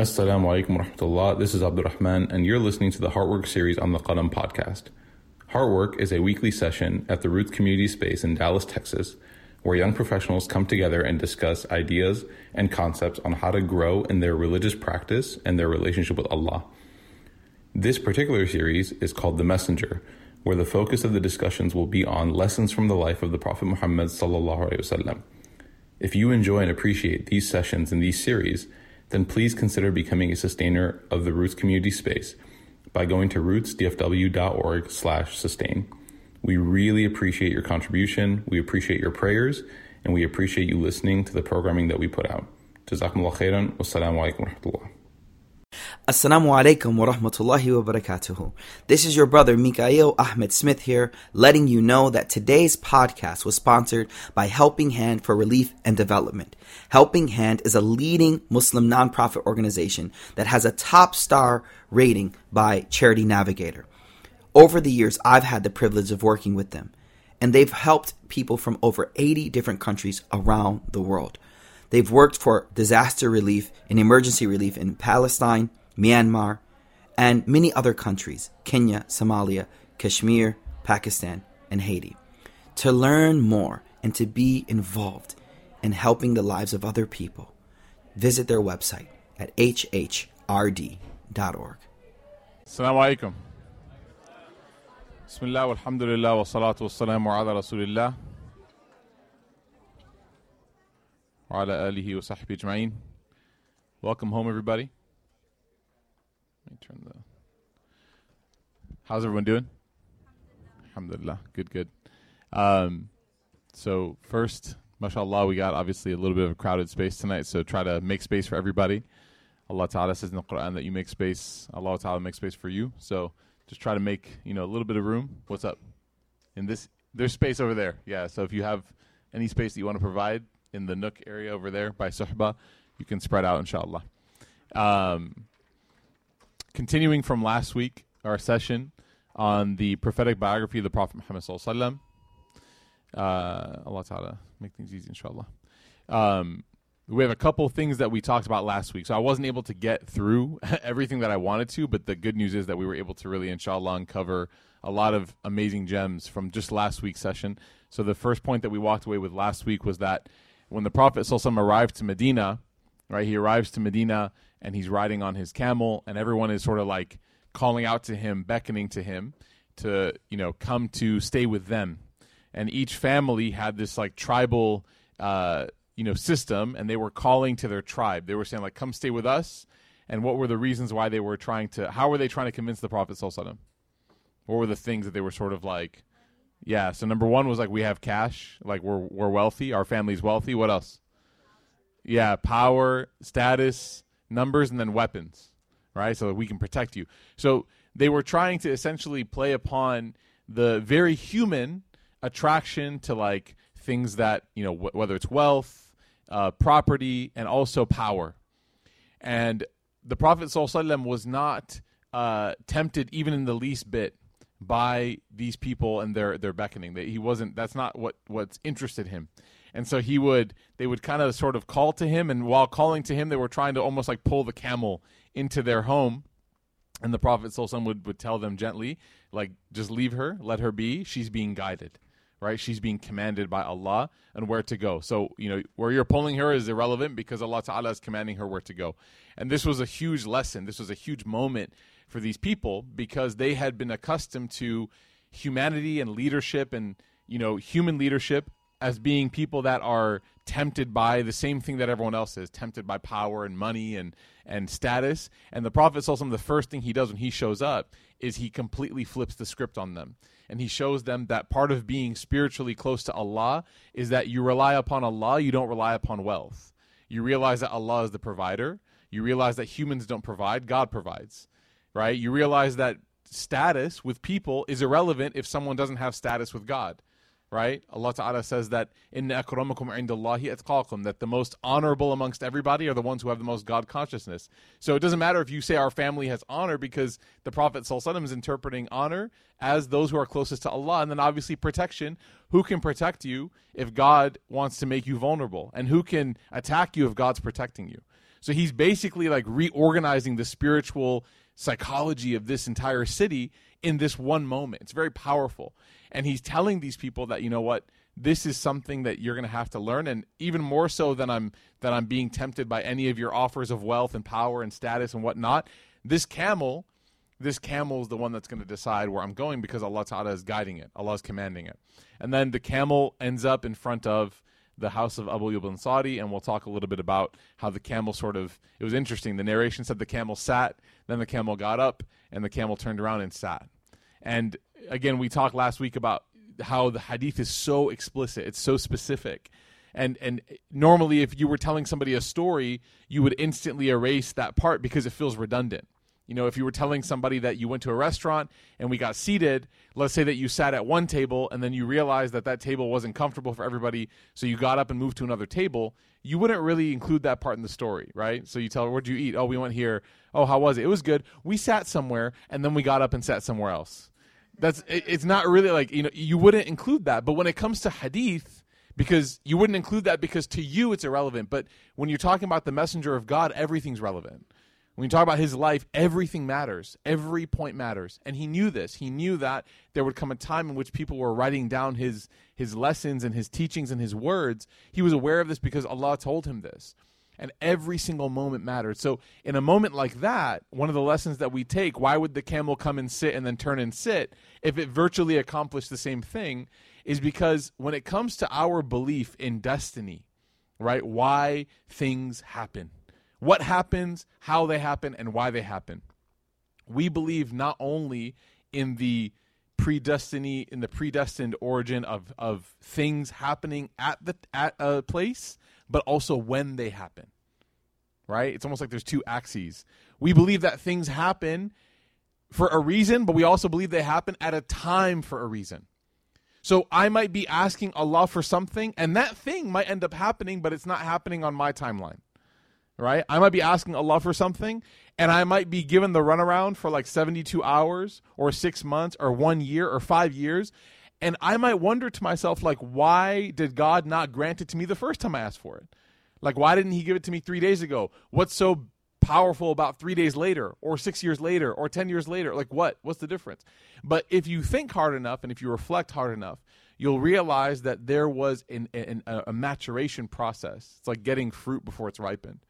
Assalamu alaikum wa rahmatullah. This is Abdul Rahman, and you're listening to the Heartwork series on the Qalam podcast. Heartwork is a weekly session at the Roots Community Space in Dallas, Texas, where young professionals come together and discuss ideas and concepts on how to grow in their religious practice and their relationship with Allah. This particular series is called The Messenger, where the focus of the discussions will be on lessons from the life of the Prophet Muhammad sallallahu alaihi wasallam. If you enjoy and appreciate these sessions and these series, then please consider becoming a sustainer of the Roots community space by going to rootsdfw.org slash sustain. We really appreciate your contribution, we appreciate your prayers, and we appreciate you listening to the programming that we put out. Jazakumullah khairan. Wassalamu alaikum. Assalamu alaikum wa rahmatullahi wa barakatuhu. This is your brother Mikael Ahmed Smith here, letting you know that today's podcast was sponsored by Helping Hand for Relief and Development. Helping Hand is a leading Muslim nonprofit organization that has a top star rating by Charity Navigator. Over the years, I've had the privilege of working with them, and they've helped people from over 80 different countries around the world. They've worked for disaster relief and emergency relief in Palestine, Myanmar, and many other countries Kenya, Somalia, Kashmir, Pakistan, and Haiti. To learn more and to be involved in helping the lives of other people, visit their website at hhrd.org. السلام عليكم بسم الله والحمد لله والصلاة والسلام على رسول الله وعلى آله وصحبه أجمعين Welcome home everybody Let me turn the How's everyone doing? Alhamdulillah, good, good. Um, so first, mashallah, we got obviously a little bit of a crowded space tonight, so try to make space for everybody. Allah Ta'ala says in the Quran that you make space, Allah Ta'ala makes space for you. So just try to make, you know, a little bit of room. What's up? In this there's space over there. Yeah, so if you have any space that you want to provide in the nook area over there by Suhba, you can spread out inshallah. Um, continuing from last week, our session on the prophetic biography of the Prophet Muhammad Sallallahu. Uh, Allah Ta'ala make things easy inshallah. Um, we have a couple things that we talked about last week. So I wasn't able to get through everything that I wanted to, but the good news is that we were able to really, inshallah, uncover a lot of amazing gems from just last week's session. So the first point that we walked away with last week was that when the Prophet arrived to Medina, right, he arrives to Medina and he's riding on his camel, and everyone is sort of like calling out to him, beckoning to him to, you know, come to stay with them. And each family had this like tribal uh, you know system and they were calling to their tribe. They were saying like come stay with us. And what were the reasons why they were trying to how were they trying to convince the prophet what were the things that they were sort of like yeah so number one was like we have cash. Like we're we're wealthy. Our family's wealthy. What else? Yeah power status numbers and then weapons right? So that we can protect you. So they were trying to essentially play upon the very human attraction to like things that you know wh- whether it's wealth uh, property and also power. And the prophet ﷺ was not uh, tempted even in the least bit by these people and their their beckoning that he wasn't that's not what what's interested him and so he would they would kind of sort of call to him and while calling to him they were trying to almost like pull the camel into their home and the prophet ﷺ would, would tell them gently like just leave her let her be she's being guided right? She's being commanded by Allah and where to go. So, you know, where you're pulling her is irrelevant because Allah Ta'ala is commanding her where to go. And this was a huge lesson. This was a huge moment for these people because they had been accustomed to humanity and leadership and, you know, human leadership as being people that are tempted by the same thing that everyone else is, tempted by power and money and and status. And the Prophet some the first thing he does when he shows up is he completely flips the script on them and he shows them that part of being spiritually close to Allah is that you rely upon Allah, you don't rely upon wealth. You realize that Allah is the provider. You realize that humans don't provide, God provides. Right? You realize that status with people is irrelevant if someone doesn't have status with God right? Allah Ta'ala says that in akramakum indallahi atqakum that the most honorable amongst everybody are the ones who have the most God consciousness. So it doesn't matter if you say our family has honor because the Prophet Sallallahu is interpreting honor as those who are closest to Allah and then obviously protection. Who can protect you if God wants to make you vulnerable? And who can attack you if God's protecting you? So he's basically like reorganizing the spiritual psychology of this entire city in this one moment. It's very powerful. And he's telling these people that, you know what, this is something that you're going to have to learn and even more so than I'm that I'm being tempted by any of your offers of wealth and power and status and whatnot. This camel, this camel is the one that's going to decide where I'm going because Allah Ta'ala is guiding it. Allah is commanding it. And then the camel ends up in front of the house of Abu Ayyub Ansari, and we'll talk a little bit about how the camel sort of. It was interesting. The narration said the camel sat, then the camel got up, and the camel turned around and sat. And again, we talked last week about how the hadith is so explicit, it's so specific. And and normally if you were telling somebody a story, you would instantly erase that part because it feels redundant. You know, if you were telling somebody that you went to a restaurant and we got seated, let's say that you sat at one table and then you realized that that table wasn't comfortable for everybody, so you got up and moved to another table, you wouldn't really include that part in the story, right? So you tell her, where'd you eat? Oh, we went here. Oh, how was it? It was good. We sat somewhere and then we got up and sat somewhere else that's it's not really like you know you wouldn't include that but when it comes to hadith because you wouldn't include that because to you it's irrelevant but when you're talking about the messenger of god everything's relevant when you talk about his life everything matters. Every point matters. And he knew this. He knew that there would come a time in which people were writing down his his lessons and his teachings and his words. He was aware of this because allah told him this. And every single moment mattered. So, in a moment like that, one of the lessons that we take why would the camel come and sit and then turn and sit if it virtually accomplished the same thing? Is because when it comes to our belief in destiny, right, why things happen, what happens, how they happen, and why they happen, we believe not only in the predestiny in the predestined origin of of things happening at the at a place but also when they happen. Right? It's almost like there's two axes. We believe that things happen for a reason, but we also believe they happen at a time for a reason. So I might be asking Allah for something, and that thing might end up happening, but it's not happening on my timeline. Right? I might be asking Allah for something, and I might be given the runaround for like 72 hours, or six months, or one year, or five years, and I might wonder to myself, like, why did God not grant it to me the first time I asked for it? Like, why didn't He give it to me three days ago? What's so powerful about three days later, or six years later, or 10 years later? Like, what? What's the difference? But if you think hard enough and if you reflect hard enough, you'll realize that there was an, an, a maturation process. It's like getting fruit before it's ripened.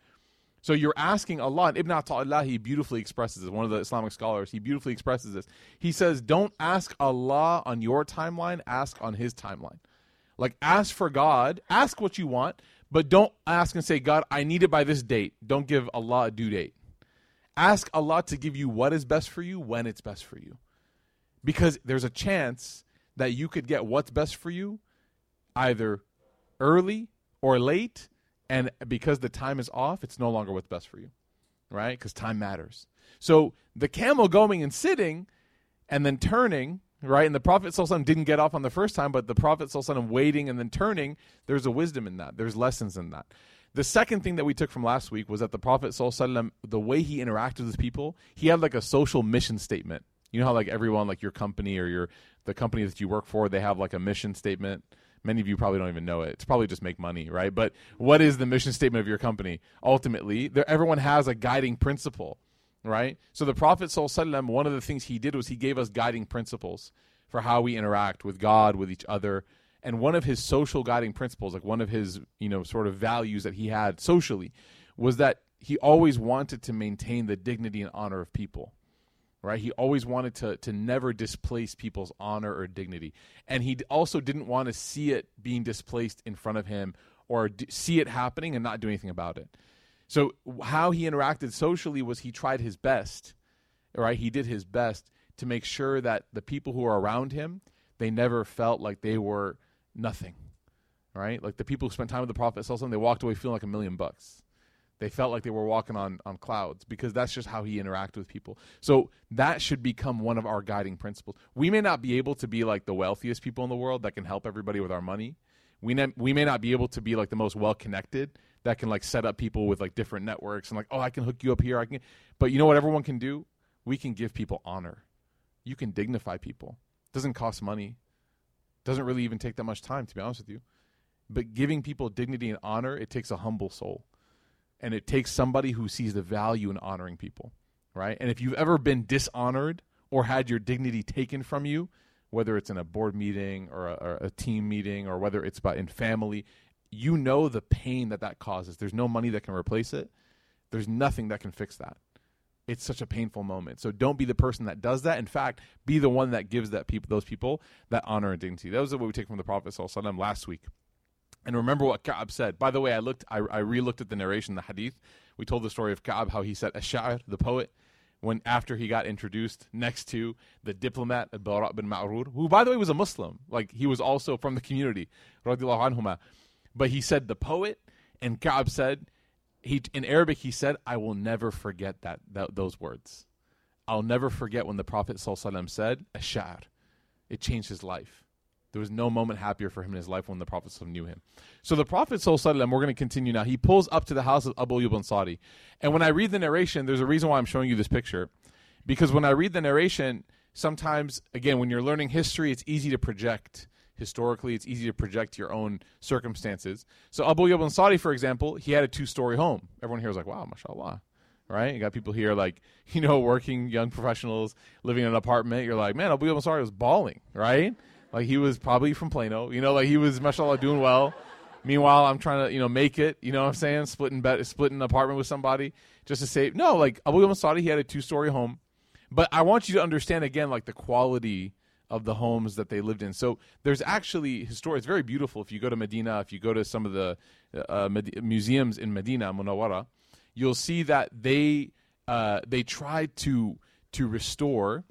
So you're asking Allah. And Ibn Ata'illah, he beautifully expresses this. One of the Islamic scholars, he beautifully expresses this. He says, Don't ask Allah on your timeline, ask on his timeline. Like, ask for God, ask what you want, but don't ask and say, God, I need it by this date. Don't give Allah a due date. Ask Allah to give you what is best for you when it's best for you. Because there's a chance that you could get what's best for you either early or late and because the time is off, it's no longer what's best for you, right? Because time matters. So the camel going and sitting and then turning, right? And the Prophet didn't get off on the first time, but the Prophet waiting and then turning, there's a wisdom in that. There's lessons in that. The second thing that we took from last week was that the Prophet the way he interacted with people, he had like a social mission statement. You know how like everyone, like your company or your the company that you work for, they have like a mission statement Many of you probably don't even know it. It's probably just make money, right? But what is the mission statement of your company? Ultimately, there, everyone has a guiding principle, right? So the Prophet ﷺ, one of the things he did was he gave us guiding principles for how we interact with God, with each other. And one of his social guiding principles, like one of his, you know, sort of values that he had socially, was that he always wanted to maintain the dignity and honor of people right? He always wanted to to never displace people's honor or dignity, and he also didn't want to see it being displaced in front of him or d- see it happening and not do anything about it. So how he interacted socially was he tried his best, right? He did his best to make sure that the people who were around him they never felt like they were nothing, right? Like the people who spent time with the Prophet, they walked away feeling like a million bucks they felt like they were walking on, on clouds because that's just how he interacted with people. So that should become one of our guiding principles. We may not be able to be like the wealthiest people in the world that can help everybody with our money. We, ne- we may not be able to be like the most well connected that can like set up people with like different networks and like, oh, I can hook you up here. I can, but you know what everyone can do? We can give people honor. You can dignify people. It doesn't cost money. Doesn't really even take that much time, to be honest with you. But giving people dignity and honor, it takes a humble soul and it takes somebody who sees the value in honoring people, right? And if you've ever been dishonored or had your dignity taken from you, whether it's in a board meeting or a, or a team meeting or whether it's by in family, you know the pain that that causes. There's no money that can replace it. There's nothing that can fix that. It's such a painful moment. So don't be the person that does that. In fact, be the one that gives that people those people that honor and dignity. That was what we take from the Prophet last week. And remember what Ka'ab said. By the way, I looked, I, I re-looked at the narration, the hadith. We told the story of Ka'ab, how he said, Ash-Sha'ir, the poet, when after he got introduced next to the diplomat Bara bin Ma'rur, who by the way was a Muslim, like he was also from the community, anhuma. But he said the poet, and Ka'ab said, he in Arabic he said, "I will never forget that, that those words. I'll never forget when the Prophet said, Ash-Sha'ir. It changed his life. There was no moment happier for him in his life when the Prophet knew him. So the Prophet, we're going to continue now, he pulls up to the house of Abu Ayyub Ansari. And when I read the narration, there's a reason why I'm showing you this picture. Because when I read the narration, sometimes, again, when you're learning history, it's easy to project. Historically, it's easy to project your own circumstances. So Abu Ayyub Ansari, for example, he had a two-story home. Everyone here was like, wow, mashallah right? You got people here like, you know, working young professionals living in an apartment. You're like, man, Abu Ansari was balling, right? Like he was probably from Plano. You know, like he was mashallah doing well. Meanwhile, I'm trying to, you know, make it, you know what I'm saying? Splitting bed splitting an apartment with somebody just to save no, like Abu Masadi, he had a two story home. But I want you to understand again like the quality of the homes that they lived in. So there's actually history. It's very beautiful. If you go to Medina, if you go to some of the uh, med- museums in Medina, Munawara, you'll see that they uh, they tried to to restore.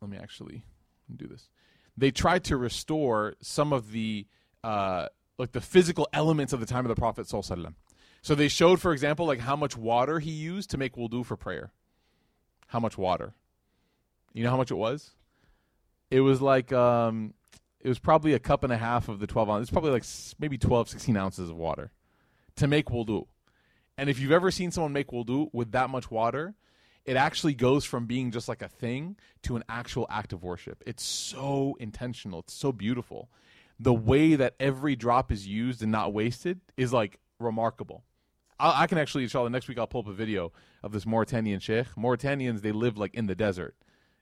Let me actually do this they tried to restore some of the uh, like the physical elements of the time of the Prophet Sallallahu So they showed, for example, like how much water he used to make wudu for prayer. How much water? You know how much it was? It was like um, it was probably a cup and a half of the 12 ounces. It's probably like maybe 12, 16 ounces of water to make wudu. And if you've ever seen someone make wudu with that much water, it actually goes from being just like a thing to an actual act of worship. It's so intentional. It's so beautiful. The way that every drop is used and not wasted is like remarkable. I, I can actually, inshallah, next week I'll pull up a video of this Mauritanian sheikh. Mauritanians, they live like in the desert.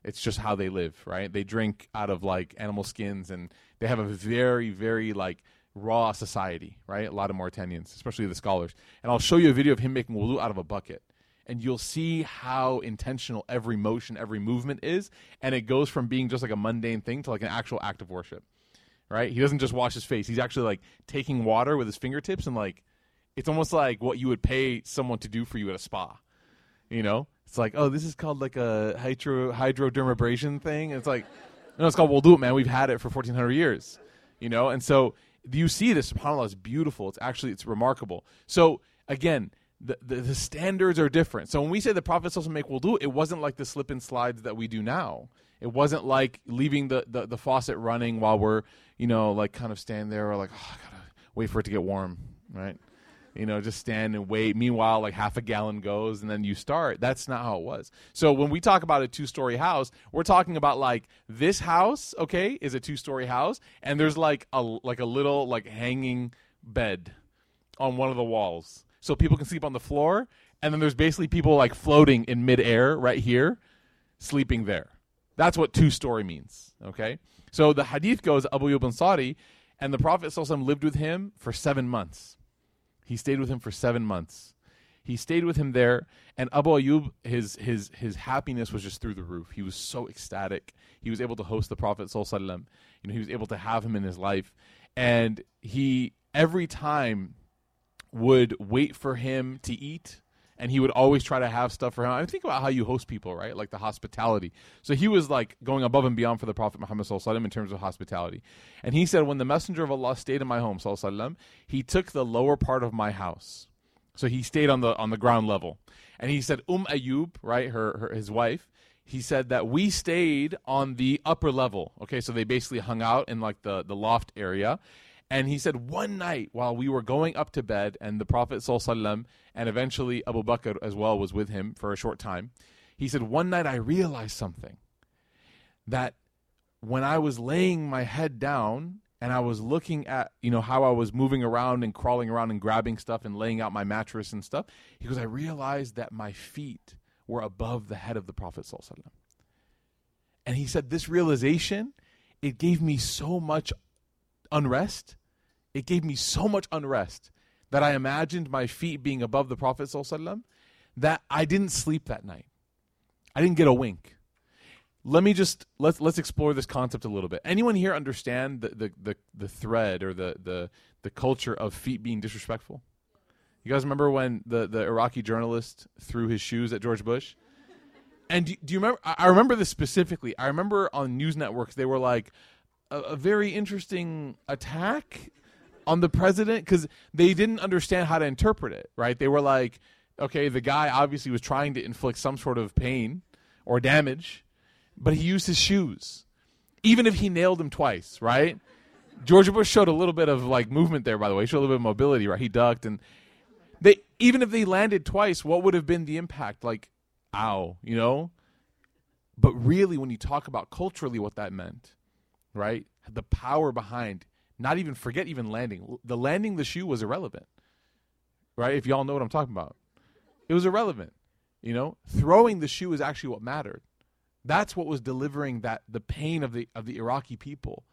It's just how they live, right? They drink out of like animal skins and they have a very, very like raw society, right? A lot of Mauritanians, especially the scholars. And I'll show you a video of him making wudu out of a bucket and you'll see how intentional every motion, every movement is, and it goes from being just like a mundane thing to like an actual act of worship. Right? He doesn't just wash his face; he's actually like taking water with his fingertips and like it's almost like what you would pay someone to do for you at a spa. You know, it's like, oh, this is called like a hydro hydrodermabrasion thing. And it's like, no, it's called we'll do it, man. We've had it for fourteen hundred years. You know, and so you see this. Subhanallah, it's beautiful. It's actually it's remarkable. So again, the, the, the, standards are different. So when we say the Prophet doesn't make wudu, it wasn't like the slip and slides that we do now. It wasn't like leaving the, the, the faucet running while we're, you know, like kind of stand there or like, oh, I gotta wait for it to get warm, right? You know, just stand and wait. Meanwhile, like half a gallon goes and then you start. That's not how it was. So when we talk about a two story house, we're talking about like this house, okay, is a two story house, and there's like a like a little like hanging bed on one of the walls so people can sleep on the floor. And then there's basically people like floating in midair right here, sleeping there. That's what two story means. Okay. So the hadith goes Abu Ayyub Ansari, and the Prophet lived with him for seven months. He stayed with him for seven months. He stayed with him there, and Abu Ayyub, his his his happiness was just through the roof. He was so ecstatic. He was able to host the Prophet You know, he was able to have him in his life, and he every time would wait for him to eat and he would always try to have stuff for him. I think about how you host people, right? Like the hospitality. So he was like going above and beyond for the Prophet Muhammad in terms of hospitality. And he said, when the Messenger of Allah stayed in my home, he took the lower part of my house. So he stayed on the on the ground level. And he said, Um Ayub, right, her, her his wife, he said that we stayed on the upper level. Okay, so they basically hung out in like the, the loft area. And he said, one night while we were going up to bed, and the Prophet and eventually Abu Bakr as well was with him for a short time, he said, one night I realized something. That when I was laying my head down and I was looking at you know how I was moving around and crawling around and grabbing stuff and laying out my mattress and stuff. He goes, I realized that my feet were above the head of the Prophet and he said this realization it gave me so much unrest. It gave me so much unrest that I imagined my feet being above the Prophet Sallallahu that I didn't sleep that night. I didn't get a wink let me just let's let's explore this concept a little bit. Anyone here understand the the the, the thread or the, the the culture of feet being disrespectful? You guys remember when the the Iraqi journalist threw his shoes at George Bush? And do, do you remember? I remember this specifically. I remember on news networks they were like a, a very interesting attack on the president because they didn't understand how to interpret it. Right? They were like, okay, the guy obviously was trying to inflict some sort of pain or damage but he used his shoes, even if he nailed him twice, right? George Bush showed a little bit of like movement there, by the way. He showed a little bit of mobility, right? He ducked, and they even if they landed twice, what would have been the impact? Like, ow, you know. But really, when you talk about culturally what that meant, right? The power behind not even forget even landing. The landing the shoe was irrelevant, right? If y'all know what I'm talking about, it was irrelevant. You know, throwing the shoe is actually what mattered. That's what was delivering that the pain of the of the Iraqi people.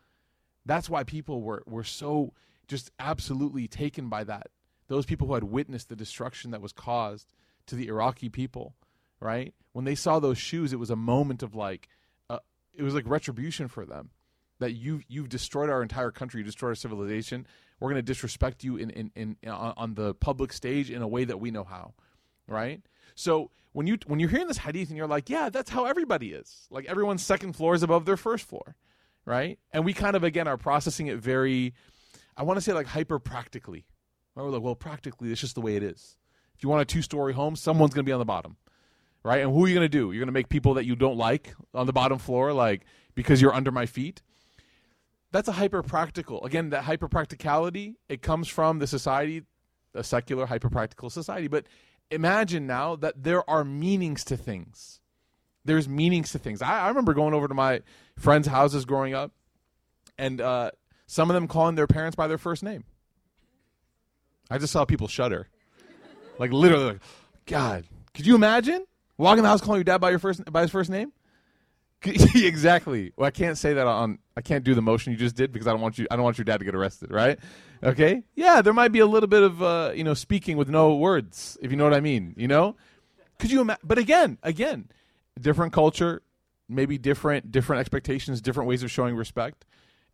That's why people were were so just absolutely taken by that. Those people who had witnessed the destruction that was caused to the Iraqi people, right? When they saw those shoes, it was a moment of like, uh, it was like retribution for them. That you you've destroyed our entire country, you destroyed our civilization. We're going to disrespect you in, in, in, in on the public stage in a way that we know how, right? So when you when you're hearing this hadith and you're like, yeah, that's how everybody is. Like everyone's second floor is above their first floor, right? And we kind of again are processing it very, I want to say like hyper practically. Right? We're like, well, practically, it's just the way it is. If you want a two story home, someone's going to be on the bottom, right? And who are you going to do? You're going to make people that you don't like on the bottom floor, like because you're under my feet. That's a hyper practical. Again, that hyper practicality it comes from the society, a secular hyper practical society, but imagine now that there are meanings to things. There's meanings to things. I, I remember going over to my friends' houses growing up, and uh, some of them calling their parents by their first name. I just saw people shudder, like literally, like, God, could you imagine walking in the house calling your dad by your first by his first name? exactly. Well, I can't say that on. I can't do the motion you just did because I don't want you. I don't want your dad to get arrested, right? Okay. Yeah, there might be a little bit of uh, you know speaking with no words, if you know what I mean. You know, could you imagine? But again, again, different culture, maybe different different expectations, different ways of showing respect.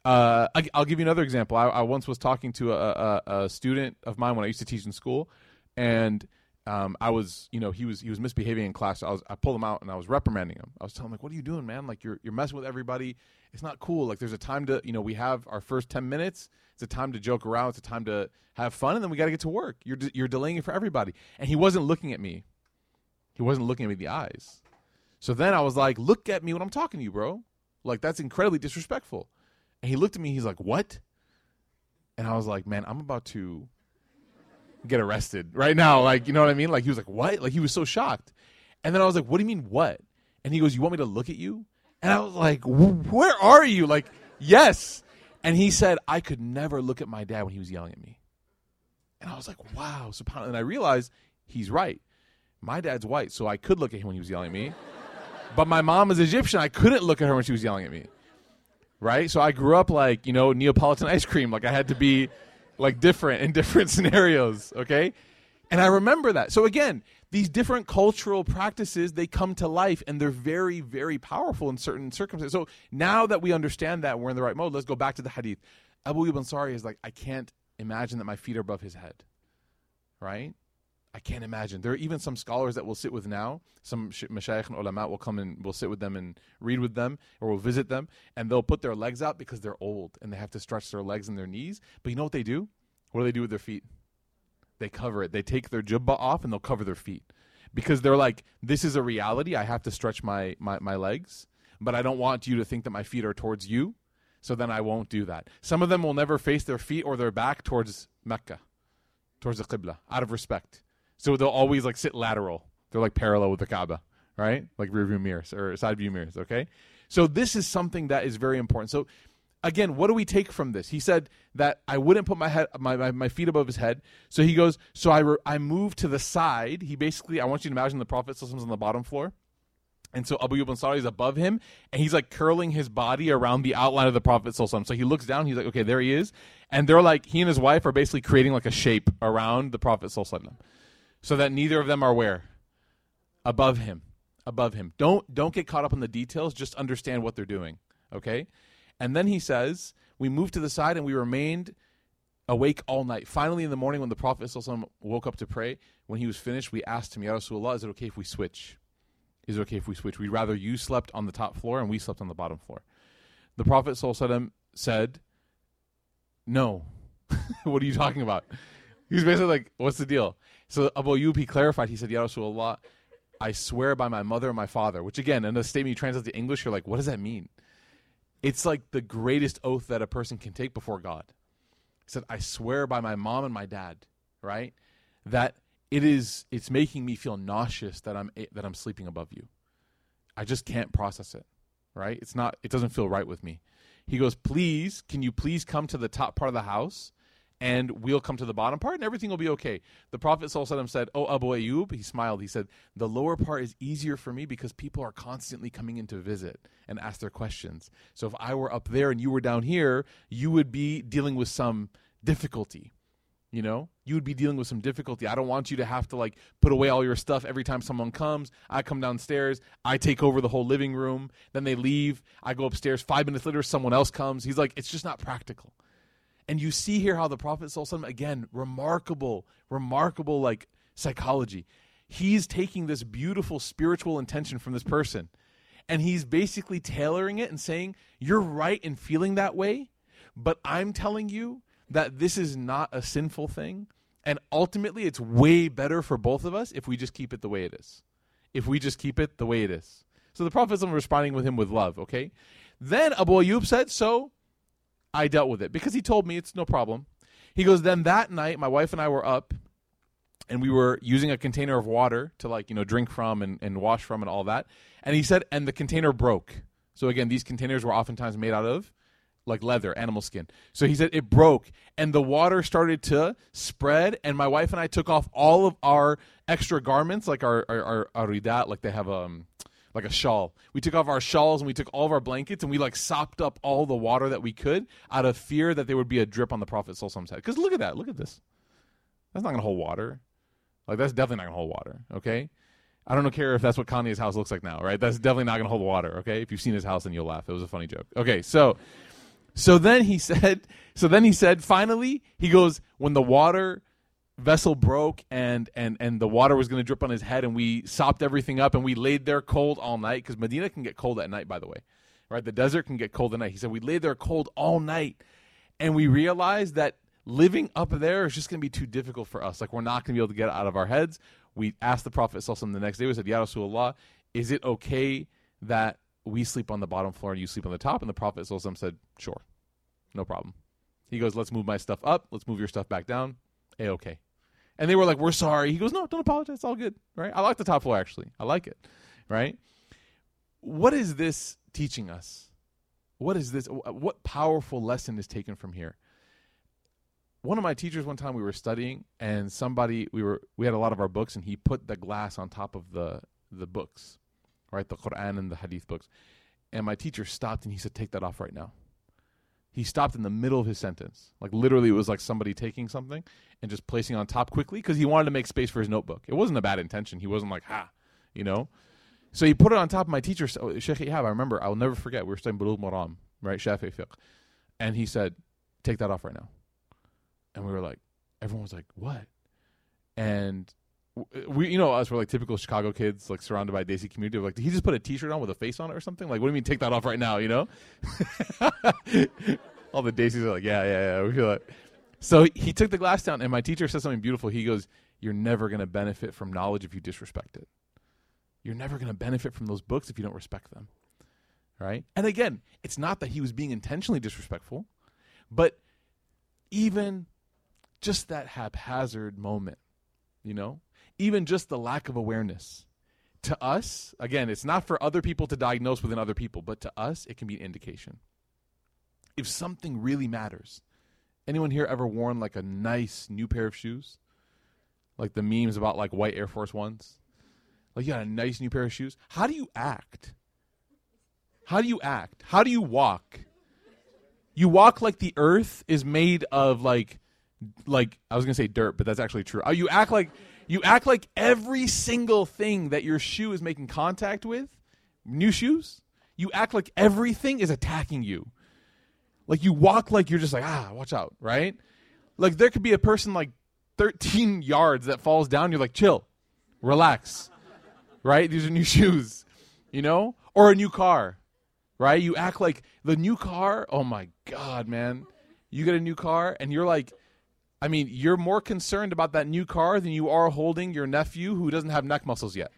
Uh, I, will give you another example. I, I once was talking to a, a, a student of mine when I used to teach in school, and um, I was, you know, he was he was misbehaving in class. I was I pulled him out and I was reprimanding him. I was telling him like, "What are you doing, man? Like you're you're messing with everybody. It's not cool. Like there's a time to, you know, we have our first ten minutes. It's a time to joke around. It's a time to have fun, and then we got to get to work. You're de- you're delaying it for everybody." And he wasn't looking at me. He wasn't looking at me in the eyes. So then I was like, "Look at me when I'm talking to you, bro. Like that's incredibly disrespectful." And he looked at me. He's like, "What?" And I was like, "Man, I'm about to." Get arrested right now. Like, you know what I mean? Like, he was like, what? Like, he was so shocked. And then I was like, what do you mean, what? And he goes, you want me to look at you? And I was like, where are you? Like, yes. And he said, I could never look at my dad when he was yelling at me. And I was like, wow. And I realized he's right. My dad's white, so I could look at him when he was yelling at me. but my mom is Egyptian. I couldn't look at her when she was yelling at me. Right? So I grew up like, you know, Neapolitan ice cream. Like, I had to be like different in different scenarios, okay? And I remember that. So again, these different cultural practices, they come to life and they're very, very powerful in certain circumstances. So now that we understand that we're in the right mode, let's go back to the hadith. Abu Ayyub Ansari is like, I can't imagine that my feet are above his head. Right? I can't imagine. There are even some scholars that we'll sit with now. Some mashayikh and ulama will come and we'll sit with them and read with them or we'll visit them and they'll put their legs out because they're old and they have to stretch their legs and their knees. But you know what they do? What do they do with their feet? They cover it. They take their jubba off and they'll cover their feet because they're like, this is a reality. I have to stretch my, my, my legs, but I don't want you to think that my feet are towards you. So then I won't do that. Some of them will never face their feet or their back towards Mecca, towards the Qibla, out of respect so they'll always like sit lateral. They're like parallel with the Kaaba, right? Like rear view mirrors or side view mirrors. Okay. So this is something that is very important. So again, what do we take from this? He said that I wouldn't put my head, my, my, my feet above his head. So he goes, so I, re- I moved to the side. He basically, I want you to imagine the Prophet systems on the bottom floor. And so Abu Ansari is above him, and he's like curling his body around the outline of the Prophet. So he looks down, he's like, okay, there he is. And they're like, he and his wife are basically creating like a shape around the Prophet. So that neither of them are where? Above him. Above him. Don't don't get caught up in the details, just understand what they're doing. Okay? And then he says, We moved to the side and we remained awake all night. Finally, in the morning, when the Prophet woke up to pray, when he was finished, we asked him, Ya Rasulullah, is it okay if we switch? Is it okay if we switch? We'd rather you slept on the top floor and we slept on the bottom floor. The Prophet said, No. what are you talking about? He was basically like, What's the deal? So Abu he clarified, he said, Ya Rasulullah, I swear by my mother and my father, which again, in the statement you translate to English, you're like, what does that mean? It's like the greatest oath that a person can take before God. He said, I swear by my mom and my dad, right? That it is it's making me feel nauseous that I'm eh, that I'm sleeping above you. I just can't process it, right? It's not it doesn't feel right with me. He goes, "Please, can you please come to the top part of the house and we'll come to the bottom part and everything will be okay. The Prophet said, Oh, Abu Ayyub, he smiled. He said, The lower part is easier for me because people are constantly coming in to visit and ask their questions. So if I were up there and you were down here, you would be dealing with some difficulty. You know, you would be dealing with some difficulty. I don't want you to have to like put away all your stuff every time someone comes. I come downstairs, I take over the whole living room, then they leave. I go upstairs. Five minutes later, someone else comes. He's like, it's just not practical. And you see here how the Prophet again, remarkable, remarkable like psychology. He's taking this beautiful spiritual intention from this person and he's basically tailoring it and saying, You're right in feeling that way, but I'm telling you that this is not a sinful thing. And ultimately, it's way better for both of us if we just keep it the way it is. If we just keep it the way it is. So the Prophet is responding with him with love, okay? Then Abu Ayyub said, So I dealt with it because he told me it's no problem. He goes, then that night, my wife and I were up and we were using a container of water to like, you know, drink from and, and wash from and all that. And he said, and the container broke. So again, these containers were oftentimes made out of like leather, animal skin. So he said it broke and the water started to spread. And my wife and I took off all of our extra garments, like our, our, our, our ridat, like they have, um, like a shawl. We took off our shawls and we took all of our blankets and we like sopped up all the water that we could out of fear that there would be a drip on the Prophet Sallallahu head. Because look at that. Look at this. That's not going to hold water. Like, that's definitely not going to hold water. Okay. I don't care if that's what Kanye's house looks like now, right? That's definitely not going to hold water. Okay. If you've seen his house, then you'll laugh. It was a funny joke. Okay. So, so then he said, so then he said, finally, he goes, when the water vessel broke and and and the water was going to drip on his head and we sopped everything up and we laid there cold all night because medina can get cold at night by the way right? The desert can get cold at night. He said we laid there cold all night. And we realized that living up there is just going to be too difficult for us. Like we're not going to be able to get out of our heads. We asked the prophet Sallallahu the next day we said ya Rasulullah is it okay that we sleep on the bottom floor and you sleep on the top? And the prophet Sallallahu said sure. No problem. He goes let's move my stuff up. Let's move your stuff back down. A okay and they were like, "We're sorry." He goes, "No, don't apologize. It's all good." Right? I like the top floor actually. I like it. Right? What is this teaching us? What is this? What powerful lesson is taken from here? One of my teachers one time we were studying and somebody we were we had a lot of our books and he put the glass on top of the the books, right? The Quran and the Hadith books. And my teacher stopped and he said, "Take that off right now." He stopped in the middle of his sentence. Like literally, it was like somebody taking something and just placing on top quickly because he wanted to make space for his notebook. It wasn't a bad intention. He wasn't like, ha, you know. So he put it on top of my teacher, oh, Sheikh Ihab. I remember, I'll never forget. We were studying Bulugh Maram, right, Shafi fiqh, and he said, "Take that off right now." And we were like, everyone was like, "What?" And we, you know, us were like typical Chicago kids, like surrounded by Desi community. Like, did he just put a T-shirt on with a face on it or something? Like, what do you mean take that off right now? You know, all the Desis are like, yeah, yeah, yeah. We feel like. So he took the glass down, and my teacher said something beautiful. He goes, "You're never going to benefit from knowledge if you disrespect it. You're never going to benefit from those books if you don't respect them." Right? And again, it's not that he was being intentionally disrespectful, but even just that haphazard moment, you know, even just the lack of awareness. To us, again, it's not for other people to diagnose within other people, but to us, it can be an indication. if something really matters. Anyone here ever worn like a nice new pair of shoes? Like the memes about like white Air Force Ones? Like you got a nice new pair of shoes? How do you act? How do you act? How do you walk? You walk like the earth is made of like like I was to say dirt, but that's actually true. Uh, You act like you act like every single thing that your shoe is making contact with, new shoes, you act like everything is attacking you. Like you walk like you're just like, ah, watch out, right? Like there could be a person like 13 yards that falls down, you're like, chill, relax. Right? These are new shoes, you know? Or a new car. Right? You act like the new car, oh my god, man. You get a new car and you're like I mean, you're more concerned about that new car than you are holding your nephew who doesn't have neck muscles yet.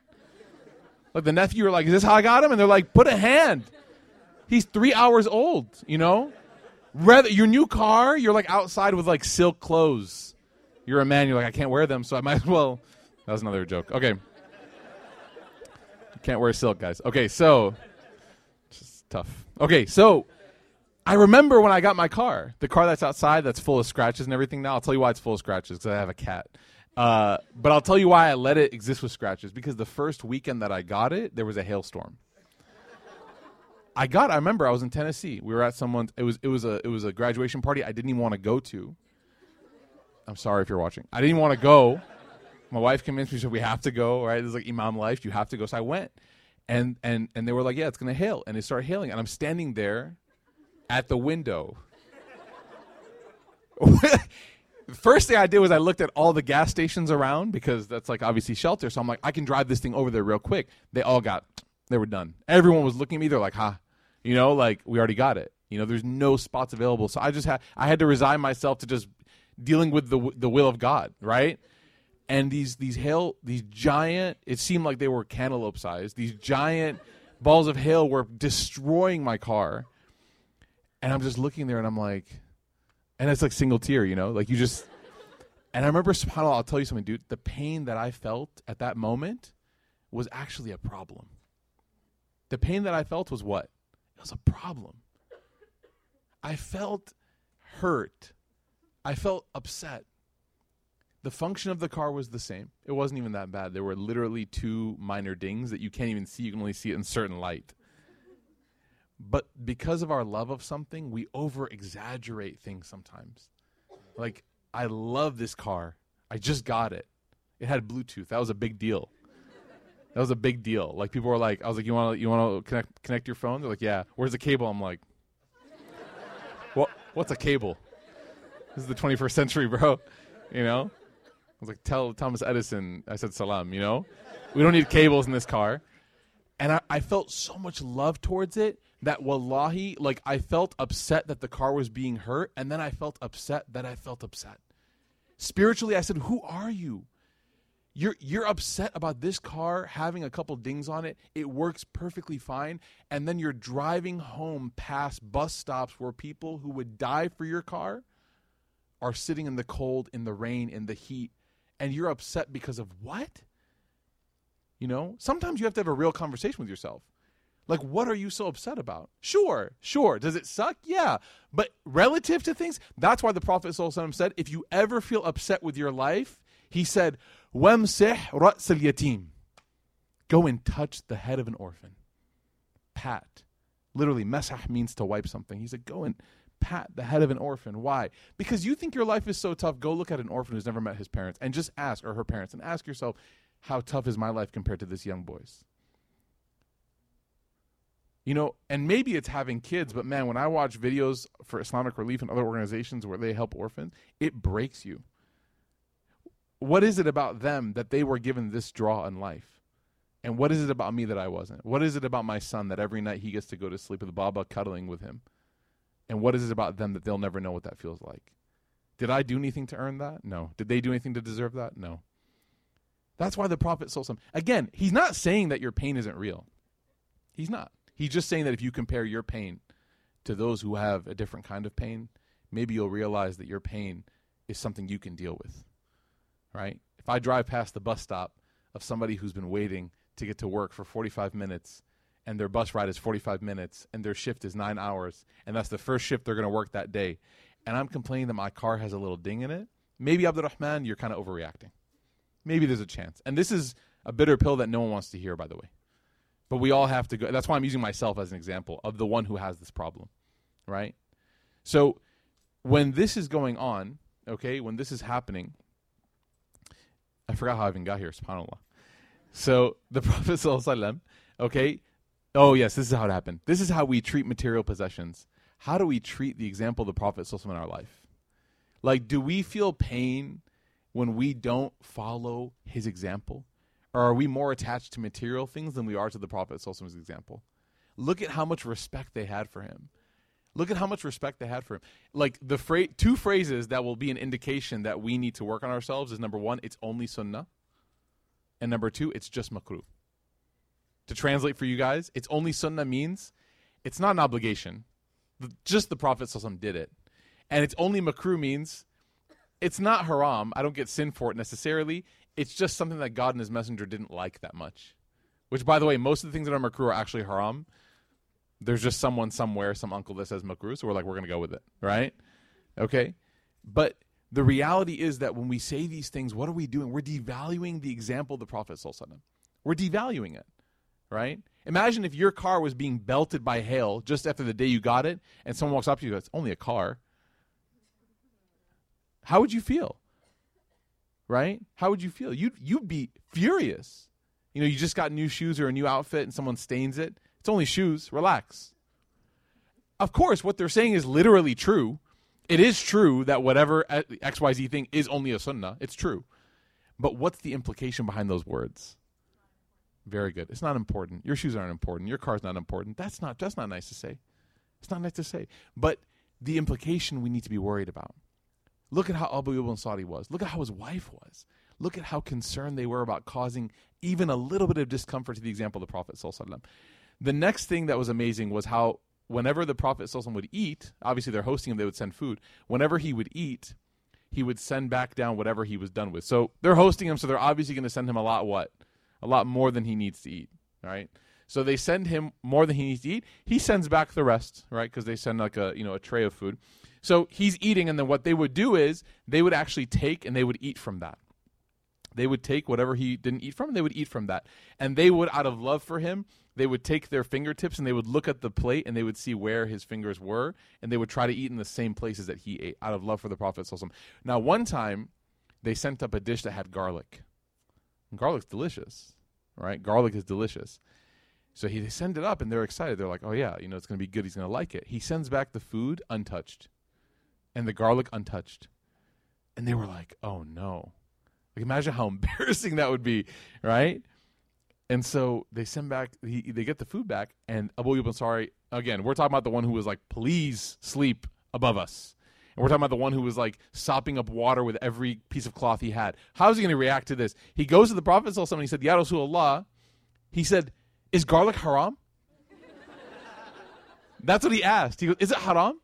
Like the nephew, you're like, is this how I got him? And they're like, put a hand. He's three hours old, you know? Rather your new car, you're like outside with like silk clothes. You're a man, you're like, I can't wear them, so I might as well. That was another joke. Okay. Can't wear silk, guys. Okay, so just tough. Okay, so I remember when I got my car, the car that's outside that's full of scratches and everything now. I'll tell you why it's full of scratches because I have a cat. Uh, but I'll tell you why I let it exist with scratches because the first weekend that I got it, there was a hailstorm. I got. I remember I was in Tennessee. We were at someone's. It was it was a it was a graduation party. I didn't even want to go to. I'm sorry if you're watching. I didn't want to go. My wife convinced me. She said we have to go. Right? Is like Imam life. You have to go. So I went, and and and they were like, yeah, it's gonna hail, and it started hailing, and I'm standing there at the window. First thing I did was I looked at all the gas stations around because that's like obviously shelter. So I'm like, I can drive this thing over there real quick. They all got, they were done. Everyone was looking at me. They're like, huh, you know, like we already got it. You know, there's no spots available. So I just had, I had to resign myself to just dealing with the the will of God, right? And these these hail, these giant, it seemed like they were cantaloupe sized. These giant balls of hail were destroying my car and I'm just looking there and I'm like, and it's like single tear, you know, like you just. And I remember, subhanAllah, I'll tell you something, dude. The pain that I felt at that moment was actually a problem. The pain that I felt was what? It was a problem. I felt hurt. I felt upset. The function of the car was the same. It wasn't even that bad. There were literally two minor dings that you can't even see. You can only see it in certain light. But because of our love of something, we over exaggerate things sometimes. Like, I love this car. I just got it. It had Bluetooth. That was a big deal. That was a big deal. Like people were like, I was like, you want to you want to connect connect your phone? They're like, yeah. Where's the cable? I'm like, what? What's a cable? This is the 21st century, bro. You know. I was like, tell Thomas Edison. I said salam. You know, we don't need cables in this car. And I, I felt so much love towards it that wallahi, like I felt upset that the car was being hurt, and then I felt upset that I felt upset. Spiritually, I said, Who are you? You're you're upset about this car having a couple dings on it. It works perfectly fine, and then you're driving home past bus stops where people who would die for your car are sitting in the cold, in the rain, in the heat, and you're upset because of what? You know, sometimes you have to have a real conversation with yourself. Like, what are you so upset about? Sure, sure. Does it suck? Yeah. But relative to things, that's why the Prophet said, if you ever feel upset with your life, he said, yatim. Go and touch the head of an orphan. Pat. Literally, mesah means to wipe something. He said, go and pat the head of an orphan. Why? Because you think your life is so tough. Go look at an orphan who's never met his parents and just ask, or her parents, and ask yourself, how tough is my life compared to this young boy's? You know, and maybe it's having kids, but man, when I watch videos for Islamic Relief and other organizations where they help orphans, it breaks you. What is it about them that they were given this draw in life? And what is it about me that I wasn't? What is it about my son that every night he gets to go to sleep with Baba cuddling with him? And what is it about them that they'll never know what that feels like? Did I do anything to earn that? No. Did they do anything to deserve that? No. That's why the Prophet sold some. Again, he's not saying that your pain isn't real. He's not. He's just saying that if you compare your pain to those who have a different kind of pain, maybe you'll realize that your pain is something you can deal with. Right? If I drive past the bus stop of somebody who's been waiting to get to work for 45 minutes and their bus ride is 45 minutes and their shift is nine hours and that's the first shift they're going to work that day and i'm complaining that my car has a little ding in it maybe abdurrahman you're kind of overreacting maybe there's a chance and this is a bitter pill that no one wants to hear by the way but we all have to go that's why i'm using myself as an example of the one who has this problem right so when this is going on okay when this is happening i forgot how i even got here subhanallah so the prophet sallallahu okay Oh, yes, this is how it happened. This is how we treat material possessions. How do we treat the example of the Prophet in our life? Like, do we feel pain when we don't follow his example? Or are we more attached to material things than we are to the Prophet Prophet's example? Look at how much respect they had for him. Look at how much respect they had for him. Like the two phrases that will be an indication that we need to work on ourselves is number one, it's only sunnah, and number two, it's just makruh to translate for you guys, it's only sunnah means it's not an obligation. Just the Prophet did it. And it's only makruh means it's not haram. I don't get sin for it necessarily. It's just something that God and his messenger didn't like that much. Which, by the way, most of the things that are makruh are actually haram. There's just someone somewhere, some uncle that says makruh, so we're like, we're going to go with it, right? Okay? But the reality is that when we say these things, what are we doing? We're devaluing the example of the Prophet. We're devaluing it right? Imagine if your car was being belted by hail just after the day you got it, and someone walks up to you It's only a car. How would you feel? Right? How would you feel? You'd, you'd be furious. You know, you just got new shoes or a new outfit and someone stains it. It's only shoes. Relax. Of course, what they're saying is literally true. It is true that whatever XYZ thing is only a sunnah. It's true. But what's the implication behind those words? Very good. It's not important. Your shoes aren't important. Your car's not important. That's not that's not nice to say. It's not nice to say. But the implication we need to be worried about. Look at how Abu Ayyub Ansari was. Look at how his wife was. Look at how concerned they were about causing even a little bit of discomfort to the example of the Prophet. The next thing that was amazing was how whenever the Prophet would eat, obviously they're hosting him, they would send food. Whenever he would eat, he would send back down whatever he was done with. So they're hosting him, so they're obviously going to send him a lot what? a lot more than he needs to eat, right? So they send him more than he needs to eat. He sends back the rest, right? Because they send like a you know a tray of food. So he's eating, and then what they would do is they would actually take and they would eat from that. They would take whatever he didn't eat from, and they would eat from that, and they would, out of love for him, they would take their fingertips and they would look at the plate and they would see where his fingers were, and they would try to eat in the same places that he ate, out of love for the Prophet. Now, one time, they sent up a dish that had garlic. And garlic's delicious, right? Garlic is delicious. So he they send it up and they're excited. They're like, "Oh yeah, you know it's going to be good. He's going to like it." He sends back the food untouched, and the garlic untouched, and they were like, "Oh no!" Like imagine how embarrassing that would be, right? And so they send back. He, they get the food back, and Abu Ayyub Ansari again. We're talking about the one who was like, "Please sleep above us." And we're talking about the one who was like sopping up water with every piece of cloth he had. How is he going to react to this? He goes to the Prophet and he said, Ya Rasulullah, he said, Is garlic haram? That's what he asked. He goes, Is it haram?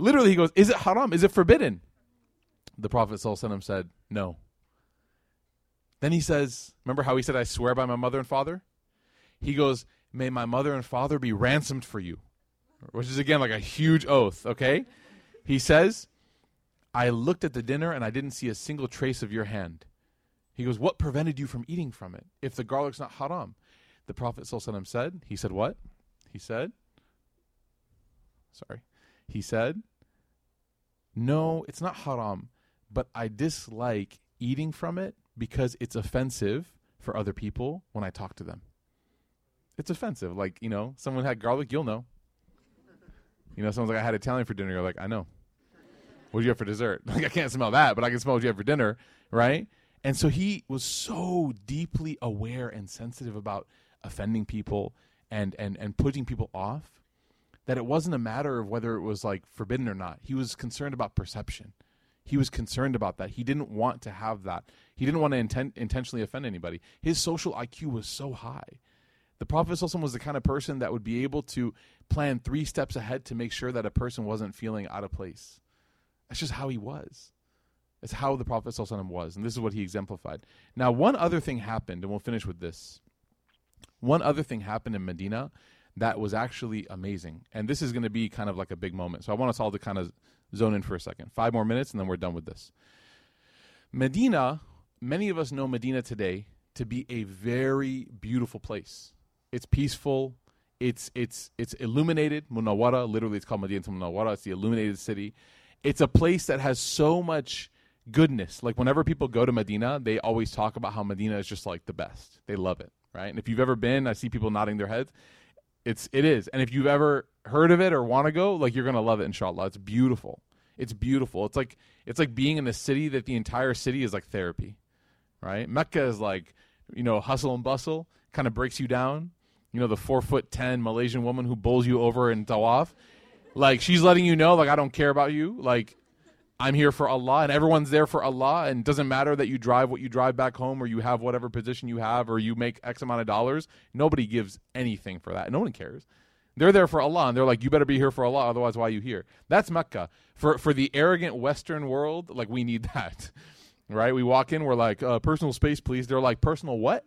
Literally, he goes, Is it haram? Is it forbidden? The Prophet said, No. Then he says, Remember how he said, I swear by my mother and father? He goes, May my mother and father be ransomed for you. Which is again like a huge oath, okay? He says, I looked at the dinner and I didn't see a single trace of your hand. He goes, What prevented you from eating from it if the garlic's not haram? The Prophet said, He said, What? He said, Sorry. He said, No, it's not haram, but I dislike eating from it because it's offensive for other people when I talk to them. It's offensive. Like, you know, someone had garlic, you'll know. You know, someone's like, I had Italian for dinner. You're like, I know. What did you have for dessert? Like I can't smell that, but I can smell what you have for dinner, right? And so he was so deeply aware and sensitive about offending people and and and putting people off that it wasn't a matter of whether it was like forbidden or not. He was concerned about perception. He was concerned about that. He didn't want to have that. He didn't want to inten- intentionally offend anybody. His social IQ was so high. The Prophet was the kind of person that would be able to plan three steps ahead to make sure that a person wasn't feeling out of place. That's just how he was. It's how the Prophet was, and this is what he exemplified. Now, one other thing happened, and we'll finish with this. One other thing happened in Medina that was actually amazing. And this is going to be kind of like a big moment. So I want us all to kind of zone in for a second. Five more minutes, and then we're done with this. Medina, many of us know Medina today to be a very beautiful place. It's peaceful. It's it's it's illuminated. Munawara, literally, it's called Medina Munawara. It's the illuminated city. It's a place that has so much goodness. Like whenever people go to Medina, they always talk about how Medina is just like the best. They love it, right? And if you've ever been, I see people nodding their heads. It's it is. And if you've ever heard of it or want to go, like you're gonna love it, inshallah. It's beautiful. It's beautiful. It's like it's like being in a city that the entire city is like therapy, right? Mecca is like you know hustle and bustle, kind of breaks you down. You know the four foot ten Malaysian woman who bowls you over in tawaf, like she's letting you know like I don't care about you. Like I'm here for Allah, and everyone's there for Allah, and doesn't matter that you drive what you drive back home, or you have whatever position you have, or you make X amount of dollars. Nobody gives anything for that. No one cares. They're there for Allah, and they're like, you better be here for Allah, otherwise, why are you here? That's Mecca. For for the arrogant Western world, like we need that, right? We walk in, we're like, uh, personal space, please. They're like, personal what?